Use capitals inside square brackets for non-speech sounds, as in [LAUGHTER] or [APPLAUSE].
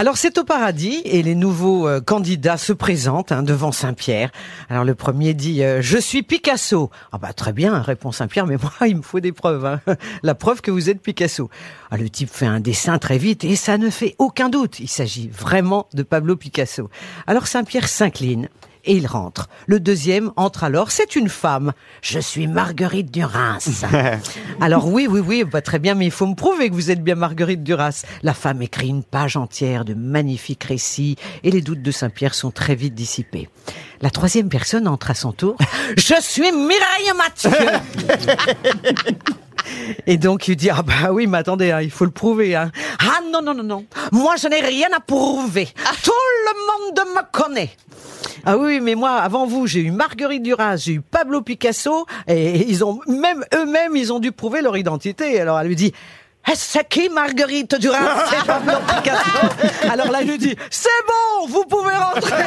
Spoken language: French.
Alors c'est au paradis et les nouveaux euh, candidats se présentent hein, devant Saint-Pierre. Alors le premier dit euh, je suis Picasso. Ah bah très bien répond Saint-Pierre mais [LAUGHS] moi il me faut des preuves. hein. [LAUGHS] La preuve que vous êtes Picasso. Ah, le type fait un dessin très vite et ça ne fait aucun doute. Il s'agit vraiment de Pablo Picasso. Alors Saint-Pierre s'incline et il rentre. Le deuxième entre alors, c'est une femme. Je suis Marguerite Duras. [LAUGHS] alors oui, oui, oui, bah, très bien, mais il faut me prouver que vous êtes bien Marguerite Duras. La femme écrit une page entière de magnifiques récits et les doutes de Saint-Pierre sont très vite dissipés. La troisième personne entre à son tour. [LAUGHS] Je suis Mireille Mathieu. [LAUGHS] Et donc il dit ah bah oui mais attendez hein, il faut le prouver hein. Ah non non non non moi je n'ai rien à prouver tout le monde me connaît ah oui mais moi avant vous j'ai eu Marguerite Duras j'ai eu Pablo Picasso et ils ont même eux-mêmes ils ont dû prouver leur identité alors elle lui dit Eh, c'est qui Marguerite Duras? C'est Pablo Picasso. Alors là, je lui dis, c'est bon, vous pouvez rentrer.